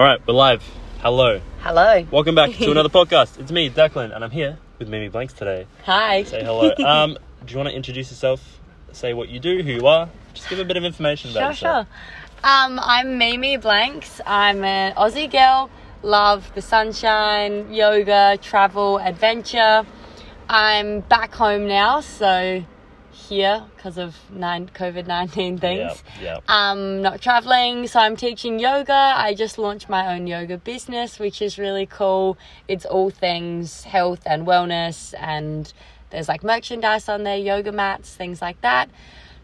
All right, we're live. Hello. Hello. Welcome back to another podcast. It's me, Declan, and I'm here with Mimi Blanks today. Hi. Say hello. Um, do you want to introduce yourself? Say what you do, who you are. Just give a bit of information about Sure, yourself. sure. Um, I'm Mimi Blanks. I'm an Aussie girl. Love the sunshine, yoga, travel, adventure. I'm back home now, so here because of nine COVID nineteen things. Yeah, yeah. Um, not traveling, so I'm teaching yoga. I just launched my own yoga business, which is really cool. It's all things health and wellness, and there's like merchandise on there, yoga mats, things like that.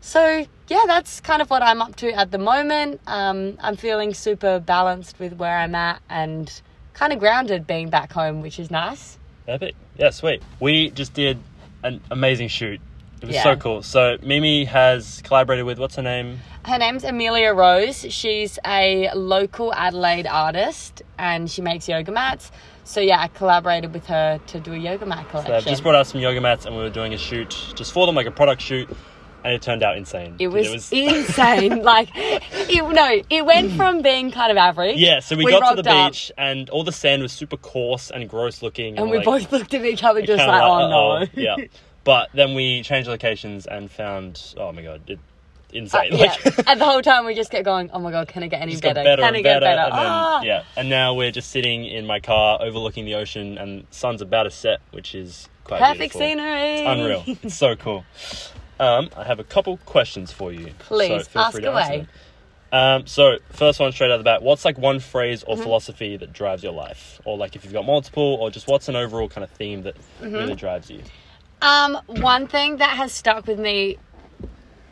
So yeah, that's kind of what I'm up to at the moment. Um, I'm feeling super balanced with where I'm at and kind of grounded being back home, which is nice. Epic. Yeah, sweet. We just did an amazing shoot. It was Yeah. so cool. So Mimi has collaborated with what's her name? Her name's Amelia Rose. She's a local Adelaide artist and she makes yoga mats. So yeah, I collaborated with her to do a yoga mat So collection. They've just brought out some yoga mats, and we were doing a shoot just for them, like a product shoot, and it turned out insane. It was, insane. like, it, no, it went from being kind of average. Yeah, so we, got to the up beach, and all the sand was super coarse and gross looking, and we like, both looked at each other just kinda like, oh "Uh-oh." no. yeah. But then we changed locations and found, oh my god, it, Uh, insane. yeah. Like, and the whole time we just kept going, oh my god, can it get any better? better Can and it get better, better? and then Ah! yeah, and now we're just sitting in my car overlooking the ocean, and sun's about to set, which is quite Perfect beautiful. scenery. It's unreal. it's so cool. Um, I have a couple questions for you. Please, so feel ask free to away. Um, so first one straight out of the bat, what's like one phrase Mm-hmm. or philosophy that drives your life, or like if you've got multiple, or just what's an overall kind of theme that Mm-hmm. really drives you? Um, one thing that has stuck with me,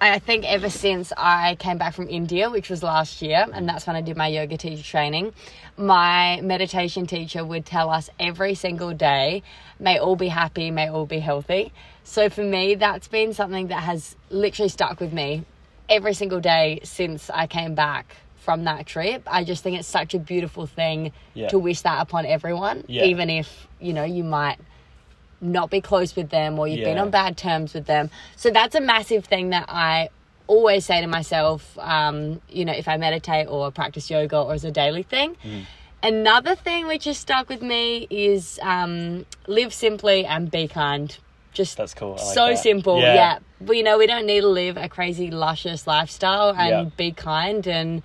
I think, ever since I came back from India, which was last year, and that's when I did my yoga teacher training. My meditation teacher would tell us every single day, may all be happy, may all be healthy. So for me, that's been something that has literally stuck with me every single day since I came back from that trip. I just think it's such a beautiful thing Yeah. to wish that upon everyone, Yeah. even if, you know, you might not be close with them or you've been on bad terms with them. So that's a massive thing that I always say to myself, um, you know, if I meditate or practice yoga or as a daily thing. Mm. Another thing which has stuck with me is um, live simply and be kind. Just That's cool. Like so that. simple, Yeah. yeah. But, you know, we don't need to live a crazy, luscious lifestyle and Yeah. be kind and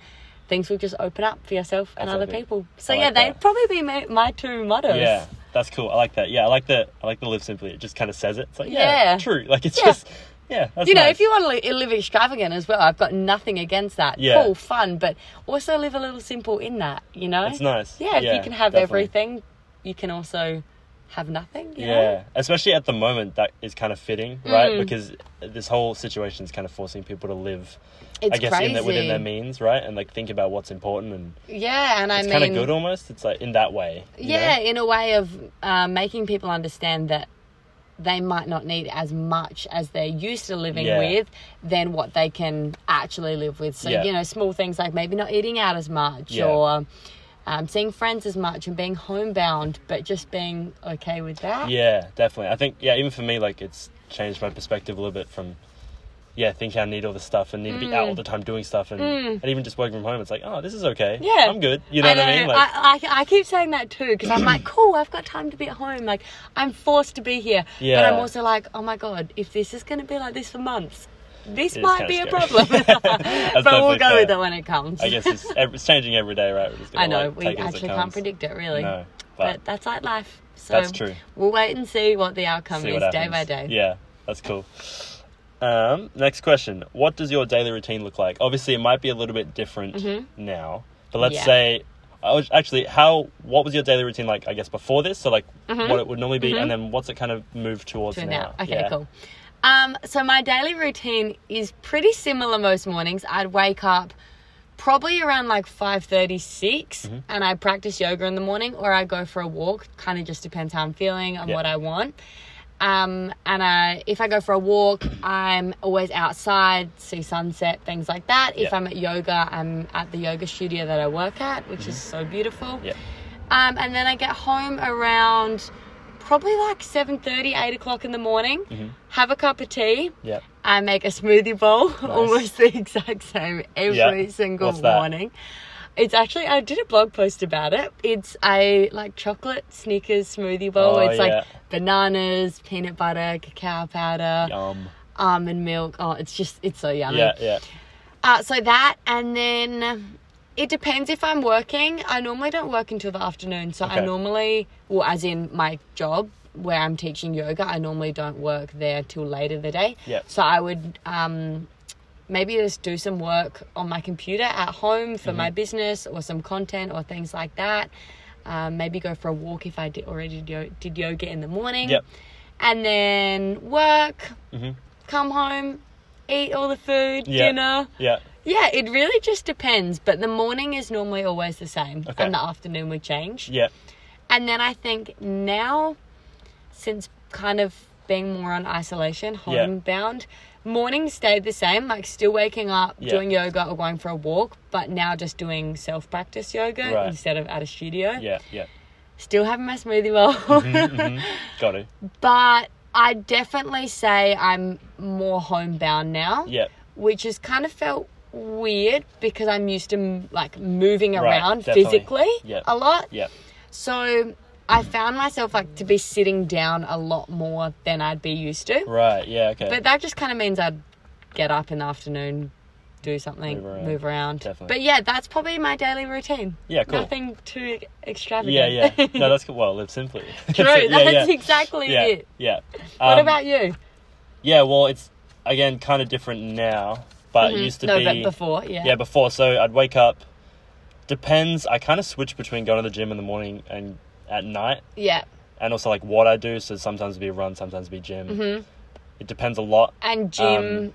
things will just open up for yourself and That's other people. So like yeah, they'd probably be my, my two mottos. Yeah, that's cool. I like that. Yeah, I like the I like the live simply. It just kind of says it. It's like yeah, Yeah. true. Like it's Yeah. just yeah. That's you know, nice. if you want to li- live extravagant as well, I've got nothing against that. Yeah. Cool, fun, but also live a little simple in that, you know? it's nice. Yeah, if you can have definitely. everything, you can also have nothing. you know? Yeah, especially at the moment, that is kind of fitting, right? Mm. Because this whole situation is kind of forcing people to live, It's I guess, crazy. in their, within their means, right? And like think about what's important, and yeah, and I it's mean, kind of good almost. It's like in that way. yeah, know? in a way of um, making people understand that they might not need as much as they're used to living Yeah. with than what they can actually live with. So, Yeah. you know, small things like maybe not eating out as much Yeah. or um, seeing friends as much and being homebound, but just being okay with that. Yeah, definitely. I think yeah, even for me, like it's changed my perspective a little bit from. Yeah, thinking I need all this stuff and need to be out all the time doing stuff and, and even just working from home, it's like, oh, this is okay. Mm. Yeah. I'm good. You know, what I mean? Like, I, I, I keep saying that too because I'm like, cool, I've got time to be at home. Like, I'm forced to be here. But I'm also like, oh my God, if this is going to be like this for months, this It might be a scary. problem. but we'll go with it when it comes. I guess it's, it's changing every day, right? We're just gonna, I know, like, we take it as it actually can't predict it really. No, but, but, that's like life. So That's true. We'll wait and see what the outcome see is day by day. Yeah, that's cool. Um, next question: What does your daily routine look like? Obviously, it might be a little bit different now, but let's Mm-hmm. Yeah. say, I was, actually, how what was your daily routine like? I guess before this, so like Mm-hmm. what it would normally be, and then what's it kind of moved towards to now? now. Okay, Yeah. cool. Um, so my daily routine is pretty similar most mornings. I'd wake up probably around like 5.36 Mm-hmm. and I practice yoga in the morning or I go for a walk. Kind of just depends how I'm feeling and Yeah. what I want. Um, and I, if I go for a walk, I'm always outside, see sunset, things like that. If. I'm at yoga, I'm at the yoga studio that I work at, which is so beautiful. Yeah. Um, and then I get home around probably like 7.30, 8 o'clock in the morning. Mm-hmm. Have a cup of tea. Yeah. I make a smoothie bowl, almost the exact same every single What's that? It's actually I did a blog post about it. It's a like chocolate Snickers smoothie bowl. Oh, it's yeah. like bananas, peanut butter, cacao powder, Yum. almond milk. Oh, it's just it's so yummy. Yeah, yeah. Uh, so that, and then it depends if I'm working. I normally don't work until the afternoon. So I normally, well, as in my job where I'm teaching yoga, I normally don't work there till later in the day. Yeah. So I would um, maybe just do some work on my computer at home for Mm-hmm. my business or some content or things like that. Um, maybe go for a walk if I did already did yoga in the morning. Yep. And then work, Mhm. come home, eat all the food, Yeah. dinner. Yeah. Yeah, it really just depends. But the morning is normally always the same, Okay. and the afternoon would change. Yeah. And then I think now, since kind of being more on isolation, Yeah. Mornings stayed the same. Like still waking up, Yeah. doing yoga or going for a walk, but now just doing self practice yoga Right. instead of at a studio. Yeah. Yeah. Still having my smoothie bowl. Mhm. Got it. but I definitely say I'm more homebound now. Yeah. which has kind of felt weird because I'm used to like moving Right, around definitely. physically Yep. a lot. Yeah. So I found myself like to be sitting down a lot more than I'd be used to. Right. Yeah. Okay. But that just kind of means I'd get up in the afternoon, do something, Move move around. around. Definitely. But yeah, that's probably my daily routine. yeah. Cool. Nothing too extravagant. Yeah. Yeah. No, that's cool. Well, live simply. True. yeah, that's yeah. exactly Yeah. it. Yeah. What Um, about you? Yeah. Well, it's again kind of different now, but it Mhm. used to no, be. but before, yeah. Yeah, before. So I'd wake up. Depends. I kind of switch between going to the gym in the morning and at night, Yeah. and also like what I do. So sometimes it'd be a run, sometimes it'd be gym. Mhm. It depends a lot. And gym,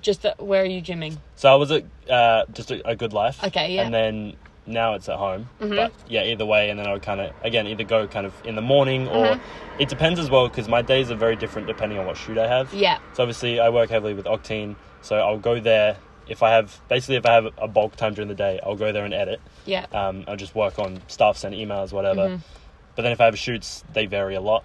just the, where are you gymming? So I was at uh, just a, a Goodlife. Okay, yeah. And then now it's at home. Mhm. But yeah, either way, and then I would kind of again either go kind of in the morning or Mhm. it depends as well because my days are very different depending on what shoot I have. Yeah. So obviously I work heavily with Octane, so I'll go there if I have basically if I have a bulk time during the day, I'll go there and edit. Yeah. Um, I'll just work on stuff, and emails, whatever. Mhm. But then if I have shoots, they vary a lot,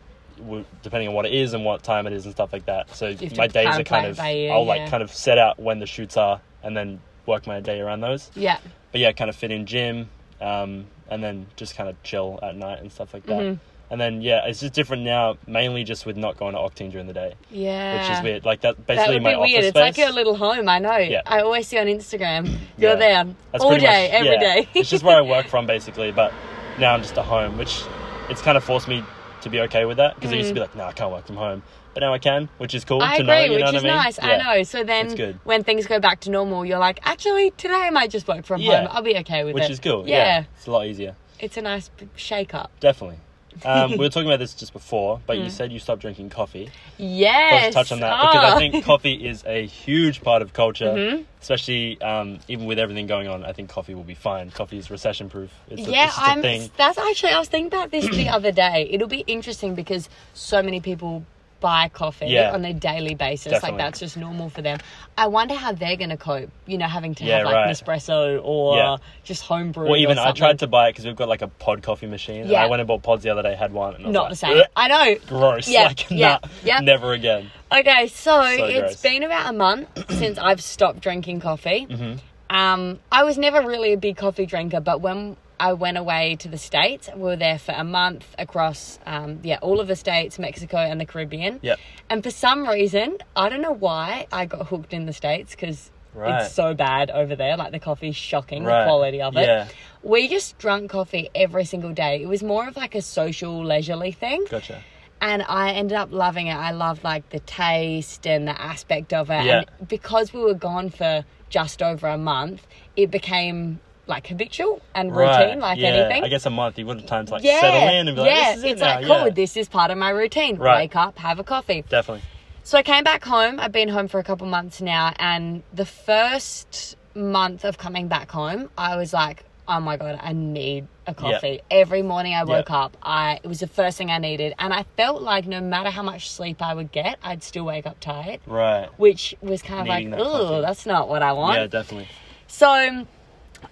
depending on what it is and what time it is and stuff like that. So my days are kind of ear, I'll yeah. like kind of set out when the shoots are and then work my day around those. Yeah. But yeah, kind of fit in gym, um, and then just kind of chill at night and stuff like that. Mhm. And then yeah, it's just different now, mainly just with not going to Octane during the day, Yeah. which is weird. Like that That basically would my be office weird. space. It's like your little home. I know. Yeah. I always see on Instagram. You're Yeah. there That's all day, much- every yeah. day. it's just where I work from basically, but now I'm just at home, which it's kind of forced me to be okay with that because I used to be like, no, I can't work from home, but now I can, which is cool Mm. I to agree, know. You which know what is I mean? nice. I know. So then, good. when things go back to normal, you're like, actually, today I might just work from Yeah. home. I'll be okay with it. Which it. is cool. Yeah. Yeah. it's a lot easier. It's a nice shake up. Definitely. Um, we were talking about this just before, but Mm. you said you stopped drinking coffee. Yes. Let's touch on that because Ah. I think coffee is a huge part of culture, Mhm. especially um, even with everything going on. I think coffee will be fine. Coffee is recession proof. It's a, yeah, it's just a I'm. thing. That's actually I was thinking about this the other day. It'll be interesting because so many people buy coffee Yeah. on a daily basis. Definitely. Like that's just normal for them. I wonder how they're going to cope. You know, having to Yeah, have like right. Nespresso or Yeah. just homebrew. Or even I tried to buy it because we've got like a pod coffee machine. and Yeah. I went and bought pods the other day, had one, and I was Not like, the same. "Ugh, I know. Gross. Yeah, Like, yeah, nah, yeah. never again. Okay, so, it's gross. been about a month since I've stopped drinking coffee. Mhm. Um, I was never really a big coffee drinker, but when I went away to the States, we were there for a month across, um, yeah, all of the States, Mexico, and the Caribbean. Yep. And for some reason, I don't know why, I got hooked in the States because Right. it's so bad over there. Like the coffee's shocking, Right. the quality of it. Yeah. We just drunk coffee every single day. It was more of like a social, leisurely thing Gotcha. and I ended up loving it. I loved like the taste and the aspect of it. Yeah. And because we were gone for just over a month, it became like habitual and routine, Right. like yeah. anything. I guess a month you would have time to like yeah, settle in and be like, yeah, this is it it's now. like cool. yeah. This is part of my routine. Right. Wake up, have a coffee. Definitely. So I came back home. I've been home for a couple months now, and the first month of coming back home, I was like, "Oh my god, I need a coffee." Every morning I woke up, I it was the first thing I needed, and I felt like no matter how much sleep I would get, I'd still wake up tired, Right. which was kind of Needing like, that "Oh, that's not what I want." Yeah, definitely. So um,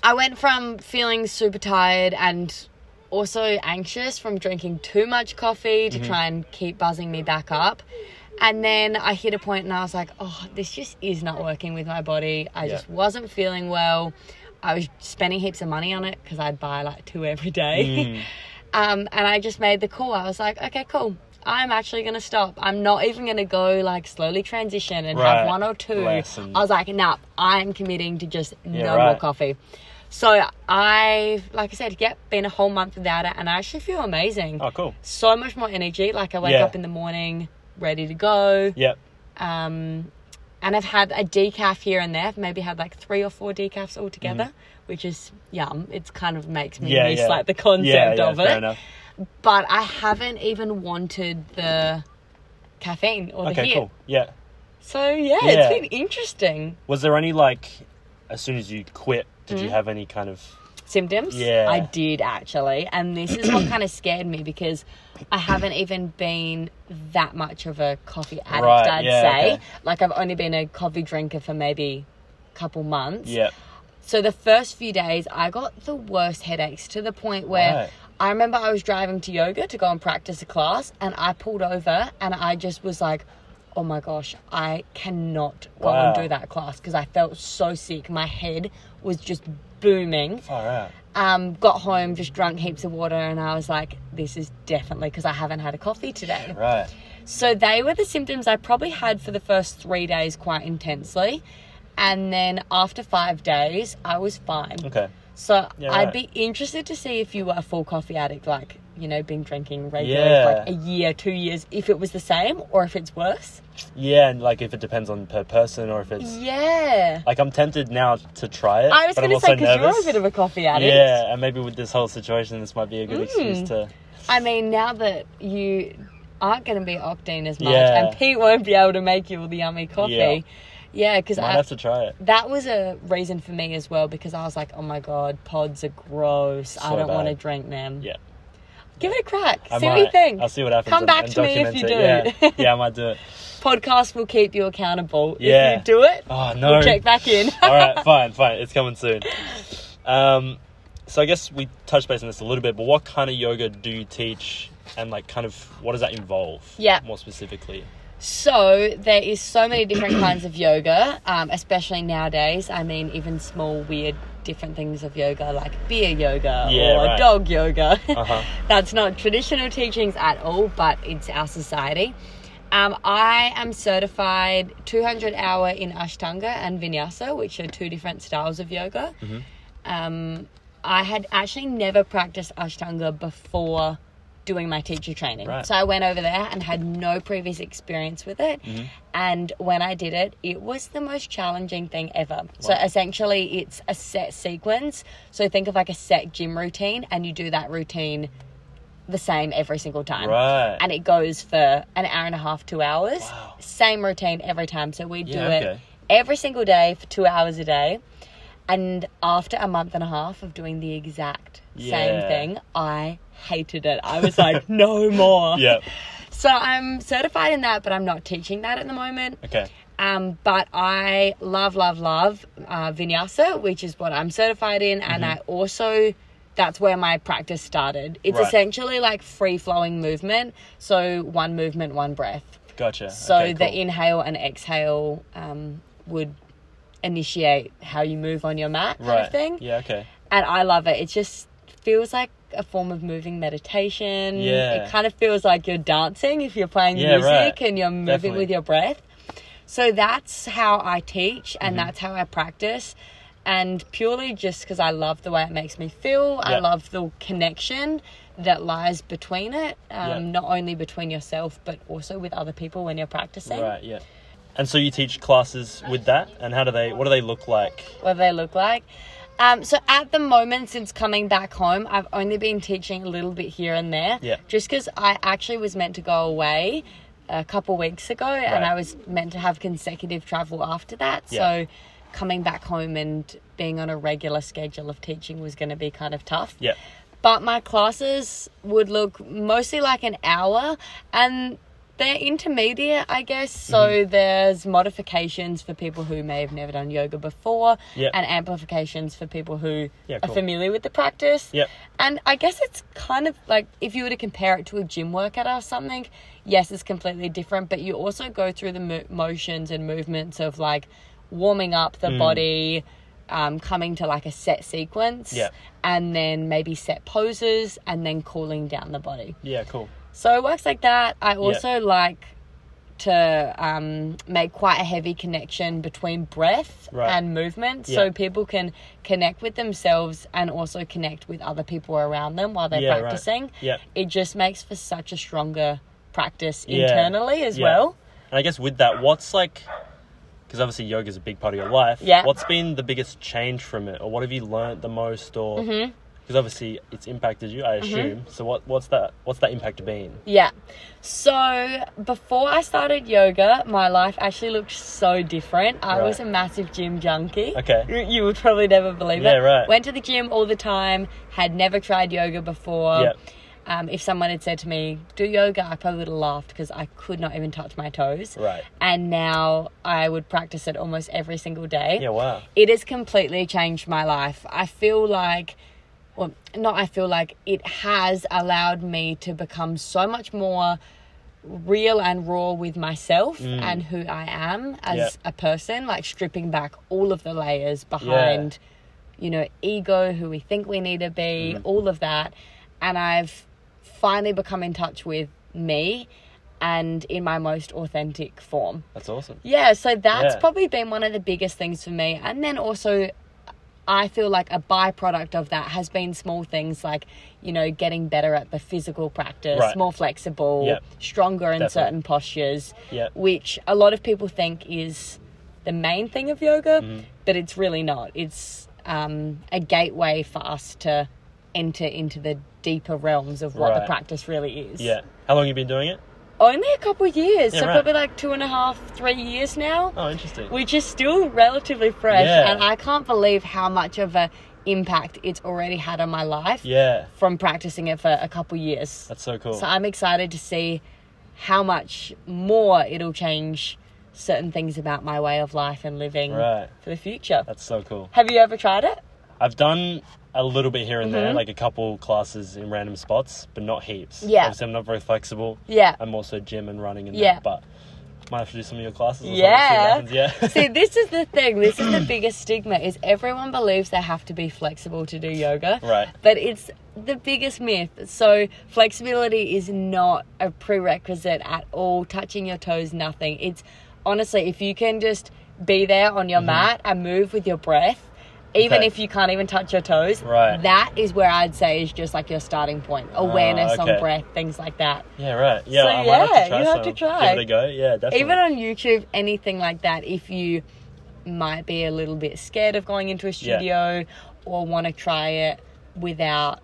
I went from feeling super tired and also anxious from drinking too much coffee Mm-hmm. to try and keep buzzing me back up. And then I hit a point and I was like, oh, this just is not working with my body. I Yeah. just wasn't feeling well. I was spending heaps of money on it because I'd buy like two every day. Mm. um, and I just made the call. I was like, okay, cool. I'm actually gonna stop. I'm not even gonna go like slowly transition and Right. have one or two. Less and- I was like, nah, I'm committing to just Yeah, no more coffee. So I, like I said, yep, been a whole month without it, and I actually feel amazing. Oh, cool. So much more energy. Like I wake Yeah. up in the morning ready to go. Yep. Um, and I've had a decaf here and there. I've maybe had like three or four decafs altogether, which is yum. It's kind of makes me Mm. Yeah, miss yeah. like the concept yeah, yeah, of it. But I haven't even wanted the caffeine or the Okay, hit. cool. Yeah. So yeah, Yeah. it's been interesting. Was there any like, as soon as you quit, did Mm. you have any kind of? symptoms. Yeah. I did actually. And this is what kind of scared me because I haven't even been that much of a coffee addict, Right, I'd yeah, say. okay. Like I've only been a coffee drinker for maybe a couple months. Yeah. So the first few days I got the worst headaches to the point where Right. I remember I was driving to yoga to go and practice a class and I pulled over and I just was like, oh my gosh, I cannot go and do that class because I felt so sick. My head was just booming um, got home, just drank heaps of water, and I was like, this is definitely because I haven't had a coffee today. Right. So they were the symptoms I probably had for the first three days quite intensely. And then after five days, I was fine. Okay. So Yeah, I'd be interested to see if you were a full coffee addict, like, you know, been drinking regularly Yeah. for like a year, two years, if it was the same or if it's worse. Yeah, and like if it depends on per person or if it's Yeah. like I'm tempted now to try it. I was going to say, because you're a bit of a coffee addict. Yeah, and maybe with this whole situation, this might be a good Mm. excuse to. I mean, now that you aren't going to be octane as much, Yeah. and Pete won't be able to make you all the yummy coffee. Yeah, because I have to try it. that was a reason for me as well. Because I was like, oh my god, pods are gross. I don't want to drink them. Yeah. Give it a crack. I see might. what you think. I'll see what happens. Come and- back and to me if you it. do. Yeah. yeah, I might do it. Podcast will keep you accountable. Yeah. If you do it, Oh no. we'll check back in. All right, fine, fine. It's coming soon. Um, so I guess we touched base on this a little bit, but what kind of yoga do you teach, and like, kind of, what does that involve? Yeah. More specifically. So there is so many different kinds of yoga, um, especially nowadays. I mean, even small, weird, different things of yoga, like beer yoga Yeah, or right. dog yoga. Uh-huh. That's not traditional teachings at all, but it's our society. Um, I am certified 200 hour in Ashtanga and Vinyasa, which are two different styles of yoga. Mm-hmm. Um, I had actually never practiced Ashtanga before doing my teacher training. Right. So I went over there and had no previous experience with it. Mm-hmm. And when I did it, it was the most challenging thing ever. So essentially, it's a set sequence. So think of like a set gym routine, and you do that routine the same every single time. Right. And it goes for an hour and a half, two hours. Wow. Same routine every time. So we do Yeah, it every single day for two hours a day. And after a month and a half of doing the exact same thing, I hated it. I was like, no more. yeah. So I'm certified in that, but I'm not teaching that at the moment. Okay. Um, but I love, love, love uh, vinyasa, which is what I'm certified in, and I also that's where my practice started. It's Right. essentially like free flowing movement, so one movement, one breath. Gotcha. So okay, the inhale and exhale um, would initiate how you move on your mat, kind right. of thing. Yeah. Okay. And I love it. It's just feels like a form of moving meditation. Yeah. It kind of feels like you're dancing if you're playing Yeah, music right. and you're moving Definitely. with your breath. So that's how I teach and Mm-hmm. that's how I practice. And purely just because I love the way it makes me feel, I love the connection that lies between it, um, Yeah. not only between yourself, but also with other people when you're practicing. Right. Yeah. And so you teach classes with that, and how do they? What do they look like? what do they look like. Um, so at the moment, since coming back home, I've only been teaching a little bit here and there. Yeah. Just because I actually was meant to go away a couple weeks ago, and I was meant to have consecutive travel after that. Yeah. So coming back home and being on a regular schedule of teaching was going to be kind of tough. Yeah. But my classes would look mostly like an hour and they're intermediate, I guess. So Mm-hmm. there's modifications for people who may have never done yoga before Yep. and amplifications for people who Yeah, are familiar with the practice. Yep. And I guess it's kind of like if you were to compare it to a gym workout or something, yes, it's completely different, but you also go through the mo- motions and movements of like warming up the Mm. body, um, coming to like a set sequence Yeah. and then maybe set poses and then cooling down the body. Yeah, cool. So it works like that. I also like to um, make quite a heavy connection between breath Right. and movement so people can connect with themselves and also connect with other people around them while they're Yeah, right. practicing. Yeah. It just makes for such a stronger practice Yeah. internally as Yeah. well. And I guess with that, what's like, because obviously yoga is a big part of your life. Yeah. What's been the biggest change from it, or what have you learned the most, or because Mm-hmm. obviously it's impacted you, I assume. So what what's that what's that impact been? Yeah. So before I started yoga, my life actually looked so different. I Right. was a massive gym junkie. Okay. You, you would probably never believe Yeah, it. right. Went to the gym all the time, had never tried yoga before. Yeah. Um, if someone had said to me, do yoga, I probably would have laughed because I could not even touch my toes. Right. And now I would practice it almost every single day Yeah. Wow. it has completely changed my life. I feel like, well, not I feel like, it has allowed me to become so much more real and raw with myself and who I am as Mm. Yeah. a person, like stripping back all of the layers behind, you know, ego, who we think we need to be, Mm. all of that. And I've finally become in touch with me and in my most authentic form. That's awesome. Yeah, so that's Yeah. probably been one of the biggest things for me. And then also, I feel like a byproduct of that has been small things like, you know, getting better at the physical practice, Right. more flexible, Yep. stronger in Definitely. certain postures, Yep. which a lot of people think is the main thing of yoga, Mm-hmm. but it's really not. It's um, a gateway for us to enter into the deeper realms of what the practice really is. Yeah. How long you been doing it? Only a couple of years, Yeah, so right. probably like two and a half, three years now Oh, interesting. which is still relatively fresh Yeah. and i can't believe how much of a impact it's already had on my life yeah. from practicing it for a couple of years That's so cool. so i'm excited to see how much more it'll change certain things about my way of life and living Right. for the future That's so cool. have you ever tried it I've done a little bit here and Mm-hmm. there, like a couple classes in random spots, but not heaps. Yeah. Obviously, I'm not very flexible. yeah I'm also gym and running and Yeah. that, but might have to do some of your classes. Or Yeah. something, see what happens. See, this is the thing. This is the biggest stigma is everyone believes they have to be flexible to do yoga. Right. But it's the biggest myth. So flexibility is not a prerequisite at all. Touching your toes, nothing. It's honestly, if you can just be there on your mat and move with your breath, even. Okay. if you can't even touch your toes, Right. that is where I'd say is just like your starting point. Awareness okay. on breath, things like that. Yeah, right. Yeah, So, I might have you have some. to try. Give it a go. Yeah, definitely. Even on YouTube, anything like that, if you might be a little bit scared of going into a studio or want to try it without,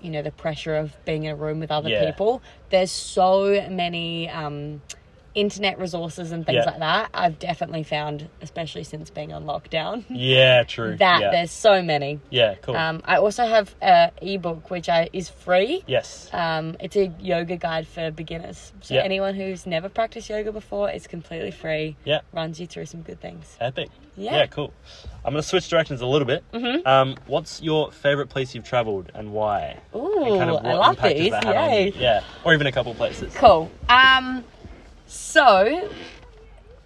you know, the pressure of being in a room with other Yeah. people, there's so many um, internet resources and things Yeah. like that. I've definitely found, especially since being on lockdown, yeah, true. that yeah. there's so many. yeah, cool. Um, I also have a ebook which I, is free. yes. Um, it's a yoga guide for beginners. So Yeah. anyone who's never practiced yoga before, it's completely free. Yeah. Runs you through some good things. Epic. Yeah. cool. I'm going to switch directions a little bit. Mm-hmm. Um, what's your favorite place you've traveled and why? Ooh, And kind of I love these. that had on you? Yay. Yeah, or even a couple places. Cool. Um, so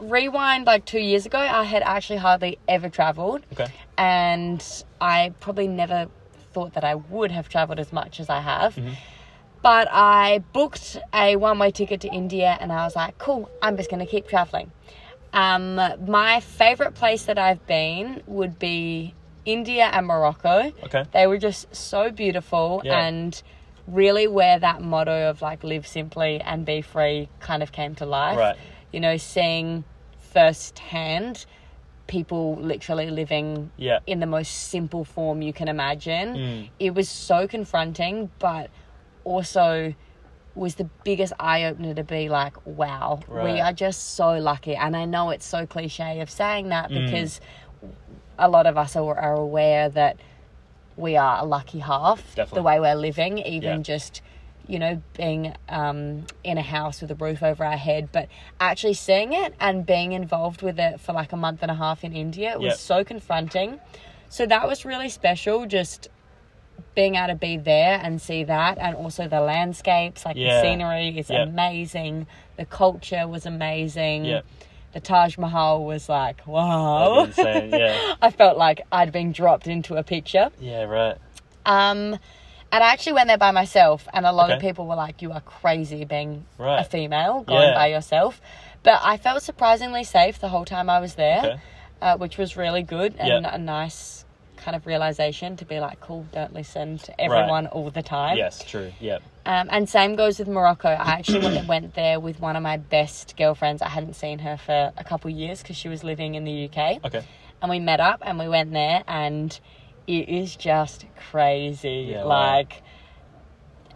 rewind like two years ago, I had actually hardly ever traveled, Okay. and I probably never thought that I would have traveled as much as I have. Mm-hmm. But I booked a one way ticket to India and I was like, cool, I'm just going to keep traveling. Um, my favorite place that I've been would be India and Morocco. Okay. They were just so beautiful Yeah. and really where that motto of like live simply and be free kind of came to life. Right. You know, seeing firsthand people literally living Yeah. in the most simple form you can imagine. Mm. It was so confronting, but also was the biggest eye opener to be like, wow, we are just so lucky. And I know it's so cliche of saying that Mm. because a lot of us are, are aware that we are a lucky half Definitely. the way we're living, even Yeah. just you know being um, in a house with a roof over our head, but actually seeing it and being involved with it for like a month and a half in India it was Yep. so confronting. So that was really special. Just being able to be there and see that, and also the landscapes, like Yeah. the scenery is Yep. amazing. The culture was amazing. Yep. The Taj Mahal was like, wow. Insane, yeah. I felt like I'd been dropped into a picture. Yeah, right. Um, and I actually went there by myself, and a lot of people were like, "You are crazy being a female going Yeah. by yourself." But I felt surprisingly safe the whole time I was there, Okay. uh, which was really good and Yeah. a nice kind of realization to be like, "Cool, don't listen to everyone all the time." Yes, true. Yeah. Um, and same goes with Morocco. I actually went, there with one of my best girlfriends. I hadn't seen her for a couple years because she was living in the UK Okay. and we met up and we went there and it is just crazy Yeah, wow. like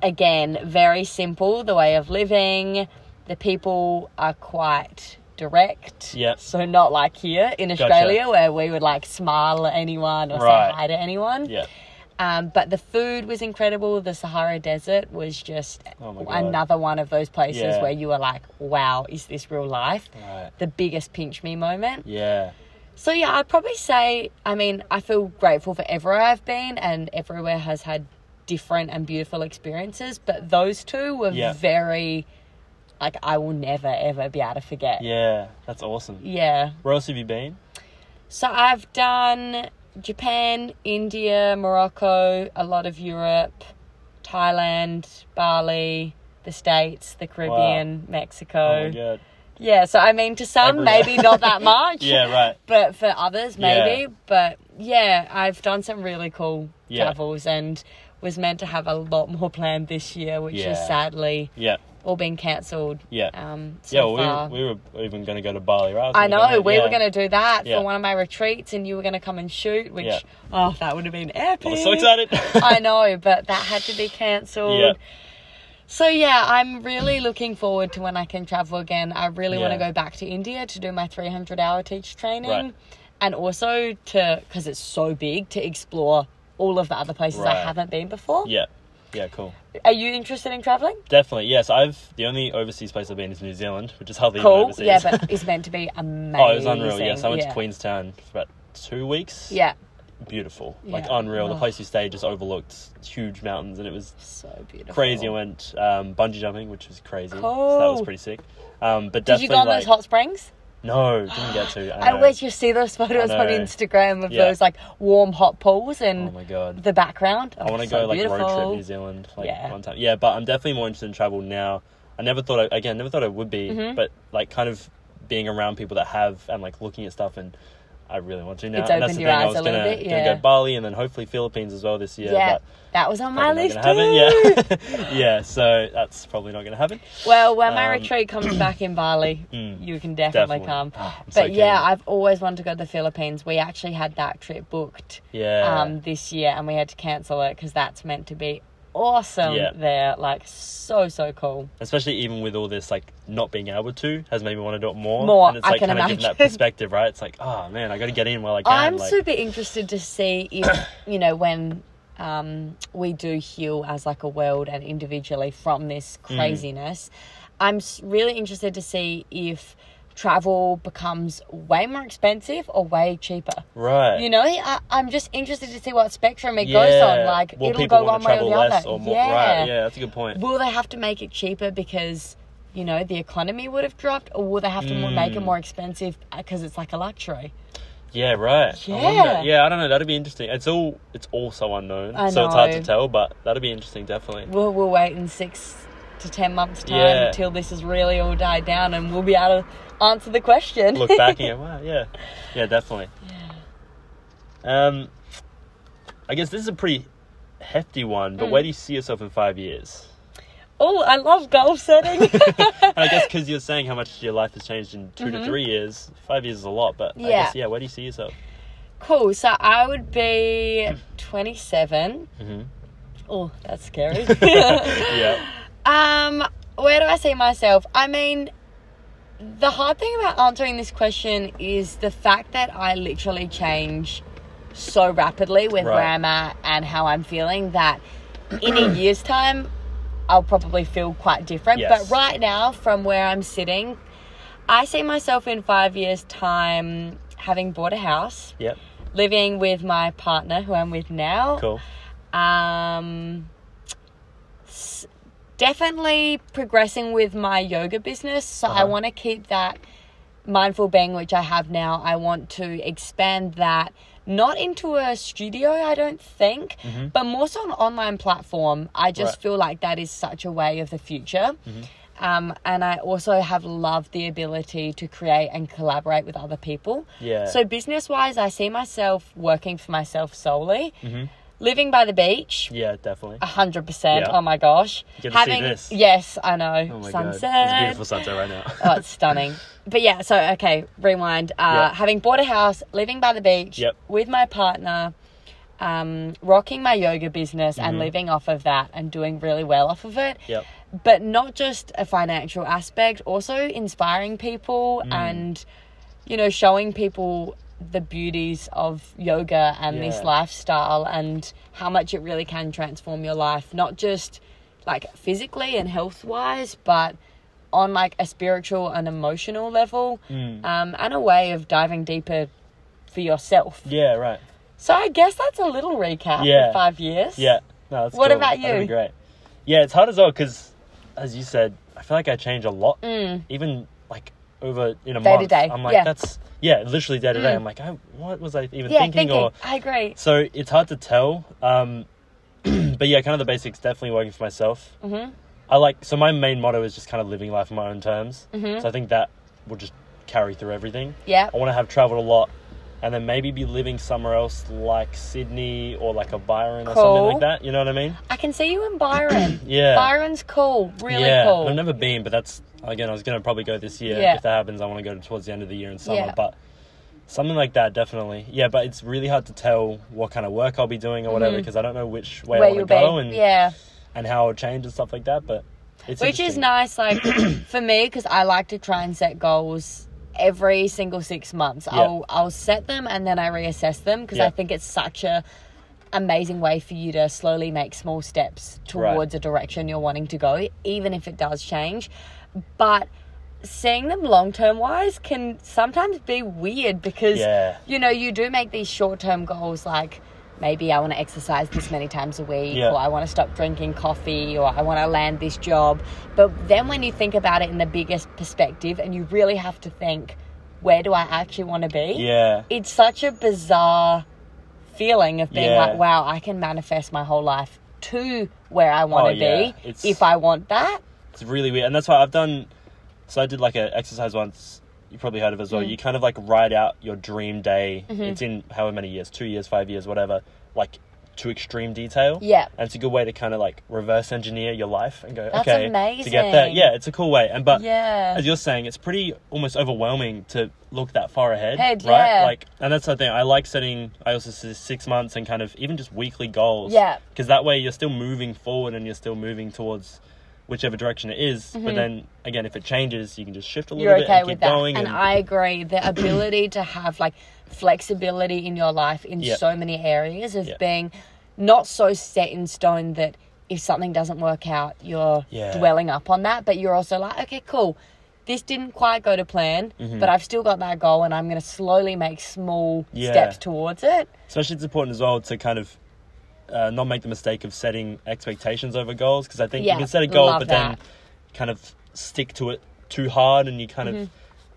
again very simple the way of living the people are quite direct Yeah. so not like here in Gotcha. australia where we would like smile at anyone or Right. say hi to anyone Yeah. um, but the food was incredible the sahara desert was just Oh another one of those places Yeah. where you are like wow is this real life Right. the biggest pinch me moment Yeah. so yeah, I'd probably say I mean, I feel grateful for everywhere I've been and everywhere has had different and beautiful experiences, but those two were Yeah. very like I will never ever be able to forget. Yeah. That's awesome. Yeah. Where else have you been? So I've done Japan, India, Morocco, a lot of Europe, Thailand, Bali, the States, the Caribbean, Oh Mexico. god. yeah, so I mean to some Everywhere. maybe not that much. Yeah, right. but for others maybe Yeah. but yeah i've done some really cool Yeah. travels and was meant to have a lot more planned this year which Yeah. has sadly Yeah. All been cancelled Yeah. um so yeah, well, we, were, we were even going to go to Bali, right? I know we were going to do that Yeah. for one of my retreats, and you were going to come and shoot. Which Yeah. oh, that would have been epic! I was so excited. I know, but that had to be cancelled. Yeah. So yeah, I'm really looking forward to when I can travel again. I really want to go back to India to do my 300 hour teach training, Right. and also to because it's so big to explore all of the other places I haven't been before. yeah. Yeah, cool. Are you interested in traveling? Definitely. Yes, I've the only overseas place I've been is New Zealand, which is hardly Cool. overseas. Yeah, but it's meant to be amazing. oh, it was unreal. Yes, I went yeah. to Queenstown for about two weeks. Yeah, Beautiful. Like Yeah. unreal. The Oh. place you stayed just overlooked huge mountains and it was so beautiful. crazy. I went um, bungee jumping, which was crazy. So that was pretty sick. Um, but Did you go on like those hot springs? No, didn't get to. I I wish you see those photos on. Instagram of Yeah. those like warm hot pools and Oh my god. the background. I want to so go like road trip New Zealand like Yeah. one time. Yeah, but I'm definitely more interested in travel now. I never thought I, again, never thought I would be, Mhm. but like kind of being around people that have and like looking at stuff and I really want to now. It's and that's opened the your thing. I eyes was a little gonna, bit, gonna yeah. go Bali and then hopefully Philippines as well this year. Yeah, but that was on my list too. gonna. Yeah, yeah. So that's probably not going to happen. Well, when my Um, retreat comes back in Bali, Mm, you can definitely, definitely. come. Ah, I'm so But yeah. I've always wanted to go to the Philippines. We actually had that trip booked yeah, um, this year, and we had to cancel it because that's meant to be awesome Yeah. there. Like so so cool. especially even with all this like not being able to has made me want to do it more. More, and it's I like can kind of giving that perspective, right? It's like, oh man, I got to get in while I can. I'm like, super interested to see if you know when um, we do heal as like a world and individually from this Mm. craziness. I'm really interested to see if travel becomes way more expensive or way cheaper. right. You know, I, I'm just interested to see what spectrum it goes on. Like Will it'll go one way or the less other. or more? yeah. Right, yeah, that's a good point. Will they have to make it cheaper because you know the economy would have dropped, or will they have to more make it Mm. more expensive because it's like a luxury? Yeah, right. Yeah. wonder. yeah, I don't know. That'd be interesting. It's all it's all so unknown, I so it's hard to tell. But that'd be interesting, definitely. We'll, we'll wait in six to ten months' time Yeah. until this has really all died down, and we'll be able to answer the question. Look back and go, wow, yeah, yeah, definitely. Um, I guess this is a pretty hefty one, but Mm. where do you see yourself in five years? oh, I love goal setting. I guess because you're saying how much your life has changed in 2 to Mhm. three years, five years is a lot. But I Yeah. guess yeah, where do you see yourself? cool. So I would be twenty-seven. hmm Oh, that's scary. yeah, Um, where do I see myself? I mean, the hard thing about answering this question is the fact that I literally change so rapidly with Right. where I'm at and how I'm feeling that in a year's time, I'll probably feel quite different. Yes. But right now, from where I'm sitting, I see myself in five years' time having bought a house, yep, living with my partner who I'm with now. cool. Um, definitely progressing with my yoga business. So I Uh-huh. want to keep that mindful being which I have now, I want to expand that not into a studio, I don't think, but more so an online platform. I just Mm-hmm. Right. Mm-hmm. feel like that is such a way of the future. Um, and I also have loved the ability to create and collaborate with other people. Yeah. So business wise, I see myself working for myself solely, Mm-hmm. Living by the beach. Yeah, definitely. A hundred percent. Yeah. Oh my gosh! Get to see this. yes, I know. Oh my Sunset. god, it's a beautiful sunset right now. oh, it's stunning. But yeah, so okay, rewind. Uh, Yeah. Having bought a house, living by the beach Yep. with my partner, um, rocking my yoga business and living off of that and doing really well off of it. Mm-hmm. Yep. But not just a financial aspect, also inspiring people Mm. and, you know, showing people the beauties of yoga and this lifestyle and how much it really can transform your life, not just like physically and health wise, but on like a spiritual and emotional level, Mm. um, and a way of diving deeper for yourself. Yeah, right. So I guess that's a little recap Yeah. of five years. Yeah. No, What cool. about you? great. Yeah, it's hard as well because, as you said, I feel like I change a lot. Mm. Even like over in a Day to month. day, I'm like, yeah. that's yeah, literally day to day. Mm. I'm like, I, what was I even Yeah, thinking? thinking. Or I agree. so it's hard to tell. Um, but yeah, kind of the basics. Definitely working for myself. Mhm. I like so my main motto is just kind of living life on my own terms. Mhm. So I think that will just carry through everything. Yeah. I want to have traveled a lot, and then maybe be living somewhere else like Sydney or like a Byron or something like that. You know what I mean? I can see you in Byron. Yeah. Byron's cool. Really yeah, cool. I've never been, but that's again. I was gonna probably go this year Yeah. if that happens. I want to go towards the end of the year in summer, Yeah. but something like that definitely. Yeah, but it's really hard to tell what kind of work I'll be doing or whatever because I don't know which way Mm-hmm. Where I want to go be. and yeah. and how I'll change and stuff like that. But it's Which is nice, like for me, because I like to try and set goals every single six months. Yeah. I'll I'll set them and then I reassess them because I think it's such a amazing way for you to slowly make small steps Right. towards a direction you're wanting to go, even if it does change. But seeing them long term wise can sometimes be weird because Yeah. you know you do make these short term goals like maybe I want to exercise this many times a week Yeah. or I want to stop drinking coffee or I want to land this job. But then when you think about it in the biggest perspective and you really have to think, where do I actually want to be? Yeah. It's such a bizarre feeling of being Yeah. like, wow, I can manifest my whole life to where I want Oh, to yeah. be It's- if I want that. It's really weird, and that's why I've done. So I did like an exercise once. You probably heard of it as well. Mm. You kind of like write out your dream day. Mm-hmm. It's in however many years, two years, five years, whatever. Like to extreme detail. Yeah. And it's a good way to kind of like reverse engineer your life and go, That's okay, to get there. Yeah, it's a cool way. And but Yeah. as you're saying, it's pretty almost overwhelming to look that far ahead, Head, right? yeah. Like, and that's the thing. I like setting. I also say six months and kind of even just weekly goals. Yeah. Because that way you're still moving forward and you're still moving towards whichever direction it is. But then again, if it changes, you can just shift a little Mm-hmm. You're bit okay and keep with that. going. and I agree. The ability to have like flexibility in your life in Yeah. so many areas of Yeah. being not so set in stone that if something doesn't work out, you're Yeah. dwelling up on that, but you're also like, okay, cool. This didn't quite go to plan, Mm-hmm. but I've still got that goal and I'm going to slowly make small Yeah. steps towards it. especially it's important as well to kind of uh, not make the mistake of setting expectations over goals because I think Yeah, you can set a goal but then kind of stick to it too hard and you kind Mm-hmm. of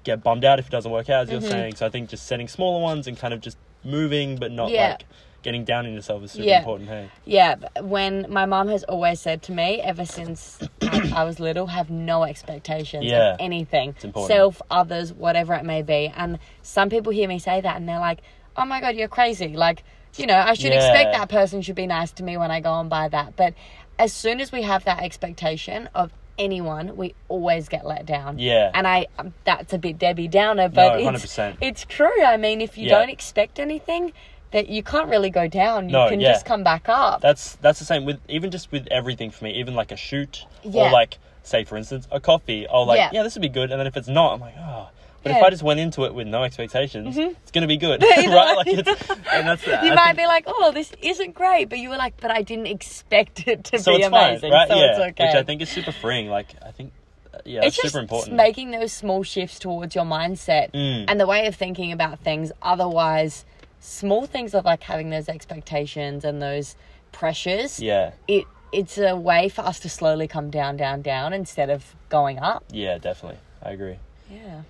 get bummed out if it doesn't work out as you're saying. So I think just setting smaller ones and kind of just moving but not Yeah. like getting down on yourself is super Yeah. important. Hey, Yeah, when my mom has always said to me, ever since I, I was little, have no expectations Yeah. of anything, important. self, others, whatever it may be. And some people hear me say that and they're like, "Oh my god, you're crazy!" Like, you know, I should expect that person should be nice to me when I go and buy that. But as soon as we have that expectation of anyone, we always get let down. Yeah. and I um, that's a bit Debbie Downer, but No, it's 100%. it's true. I mean, if you Yeah. don't expect anything. That you can't really go down. You No, can yeah. just come back up. that's that's the same with even just with everything for me. Even like a shoot Yeah. or like say for instance a coffee. Oh, like Yeah. yeah, this would be good. And then if it's not, I'm like oh. But if Yeah. Mm-hmm. I just went into it with no expectations, it's gonna be good, right? Like it's, and that's you I might think- be like, "Oh, this isn't great," but you were like, "But I didn't expect it to so be it's amazing." fine, right? So yeah, it's okay. which I think is super freeing. Like I think, uh, yeah, it's super important. making those small shifts towards your mindset Mm. and the way of thinking about things. Otherwise, small things of like having those expectations and those pressures. yeah, It it's a way for us to slowly come down, down, down instead of going up. yeah, definitely. I agree. Yeah.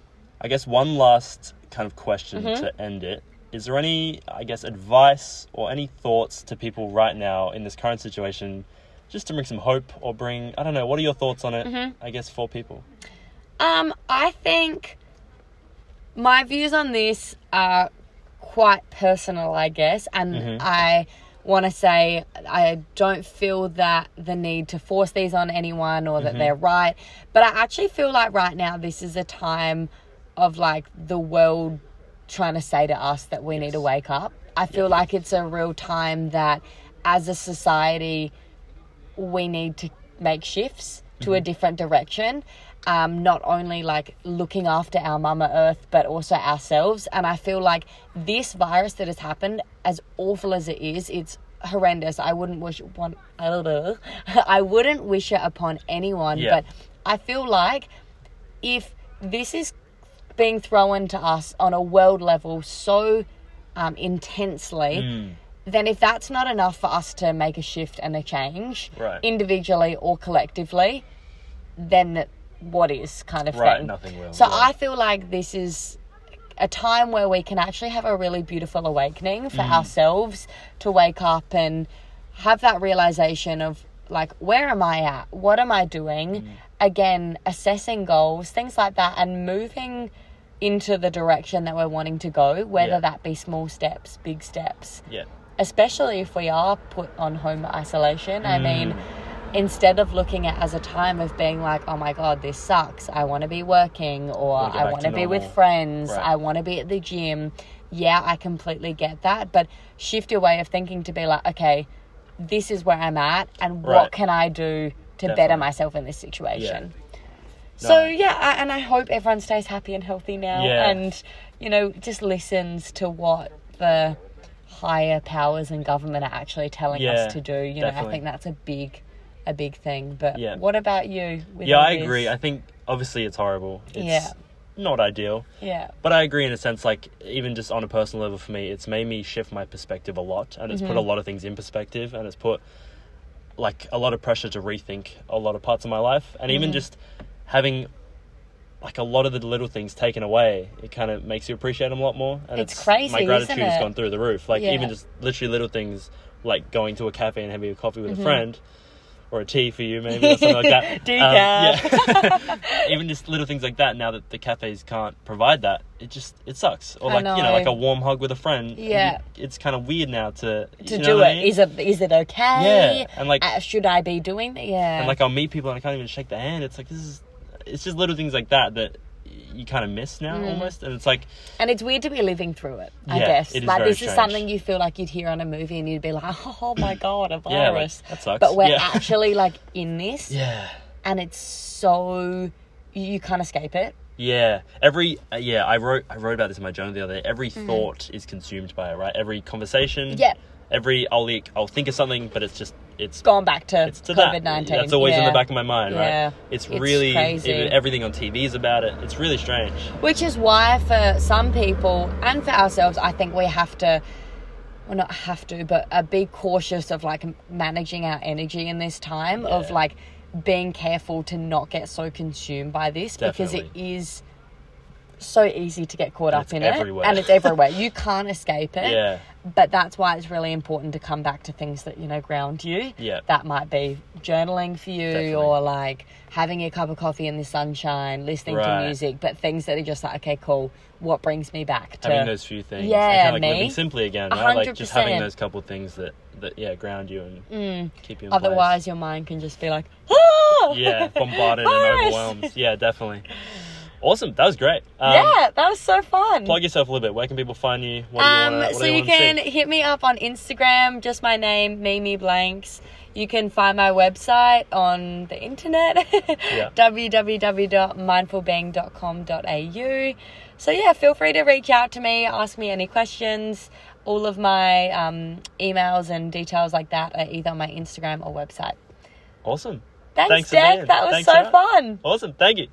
I guess one last kind of question Mm-hmm. to end it. Is there any, I guess, advice or any thoughts to people right now in this current situation, just to bring some hope or bring, I don't know, what are your thoughts on it? Mm-hmm. I guess for people. Um, I think my views on this are quite personal, I guess, and Mm-hmm. I want to say I don't feel that the need to force these on anyone or Mm-hmm. that they're right, but I actually feel like right now this is a time of like the world trying to say to us that we need to wake up. I feel like it's a real time that as a society we need to make shifts to a different direction. Um, not only like looking after our mama earth, but also ourselves. And I feel like this virus that has happened, as awful as it is, it's horrendous. I wouldn't wish one. I wouldn't wish it upon anyone. Yeah. But I feel like if this is being thrown to us on a world level so um, intensely, Mm. then if that's not enough for us to make a shift and a change, Right. individually or collectively, then what is kind of Right, thing. nothing will, So yeah. I feel like this is a time where we can actually have a really beautiful awakening for Mm. ourselves to wake up and have that realization of like where am I at? What am I doing? Mm. Again, assessing goals, things like that and moving into the direction that we're wanting to go, whether Yeah. that be small steps, big steps Yeah. especially if we are put on home isolation. I mean, Mm. instead of looking at it as a time of being like, oh my god, this sucks. I want to be working, or I want to be with friends. Right. I want to be at the gym. Yeah, I completely get that, but shift your way of thinking to be like, okay, this is where I'm at, and what can I do to better myself in this situation? So yeah, I, and I hope everyone stays happy and healthy now, Yeah. and you know just listens to what the higher powers and government are actually telling Yeah, us to do. You know, I definitely. think that's a big, a big thing. But Yeah. what about you? With Yeah, all I this? agree. I think obviously it's horrible. It's Yeah. not ideal. yeah, But I agree in a sense, like, even just on a personal level for me, it's made me shift my perspective a lot. And it's put Mm-hmm. a lot of things in perspective. And it's put, like, a lot of pressure to rethink a lot of parts of my life. And Mm-hmm. even just having, like, a lot of the little things taken away, it kind of makes you appreciate them a lot more. And It's crazy, My gratitude has gone through the roof. Like, Yeah. even just literally little things, like going to a cafe and having a coffee Mm-hmm. with a friend. Or a tea for you, maybe, or something like that. Um, yeah. even just little things like that now that the cafes can't provide that it just it sucks or like you know know. like a warm hug with a friend Yeah. You- it's kind of weird now to to you know do what I it. mean? Is it is it okay? Yeah, and, like- uh, should I be doing that? Yeah, and like i'll meet people and i can't even shake the hand it's like this is it's just little things like that that you kind of miss now Mm. almost and it's like And it's weird to be living through it, I Yeah, guess. it like this strange. is something you feel like you'd hear on a movie and you'd be like, Oh my god, a virus Yeah, like, that sucks. But we're Yeah. actually like in this yeah and it's so you, can't escape it. yeah every uh, yeah i wrote i wrote about this in my journal the other day every Mm-hmm. thought is consumed by it right every conversation Yeah. every i'll i'll think of something but it's just it's Gone back to it's to. COVID nineteen. That's always in the back of my mind, Yeah. right? It's, It's really crazy. everything on TV is about it. It's really strange. Which is why for some people and for ourselves, I think we have to well not have to, but uh, be cautious of like managing our energy in this time of like being careful to not get so consumed by this because it Definitely. is so easy to get caught And up in everywhere. it and it's everywhere. You can't escape it. Yeah. But that's why it's really important to come back to things that, you know, ground you. Yeah. That might be journaling for you Definitely. or like having a cup of coffee in the sunshine, listening to music, but things that are just like, okay, cool. What brings me back to Having those few things. Yeah, and kind of like me. living simply again, right? Like just having those couple things that, that yeah, ground you and keep you in Mm. Otherwise, place. your mind can just be like, ah! Yeah, bombarded and overwhelmed. Yeah, definitely. Awesome. That was great. Um, yeah, that was so fun. Plug yourself a little bit. Where can people find you? What Um, you want to so you can hit me up on Instagram, just my name, Mimi Blanks. You can find my website on the internet, Yeah. www.mindfulbeing.com.au. So yeah, feel free to reach out to me, ask me any questions. All of my um, emails and details like that are either on my Instagram or website. Awesome. Thanks, Thanks Jack. That was Thanks so fun. Awesome. Thank you.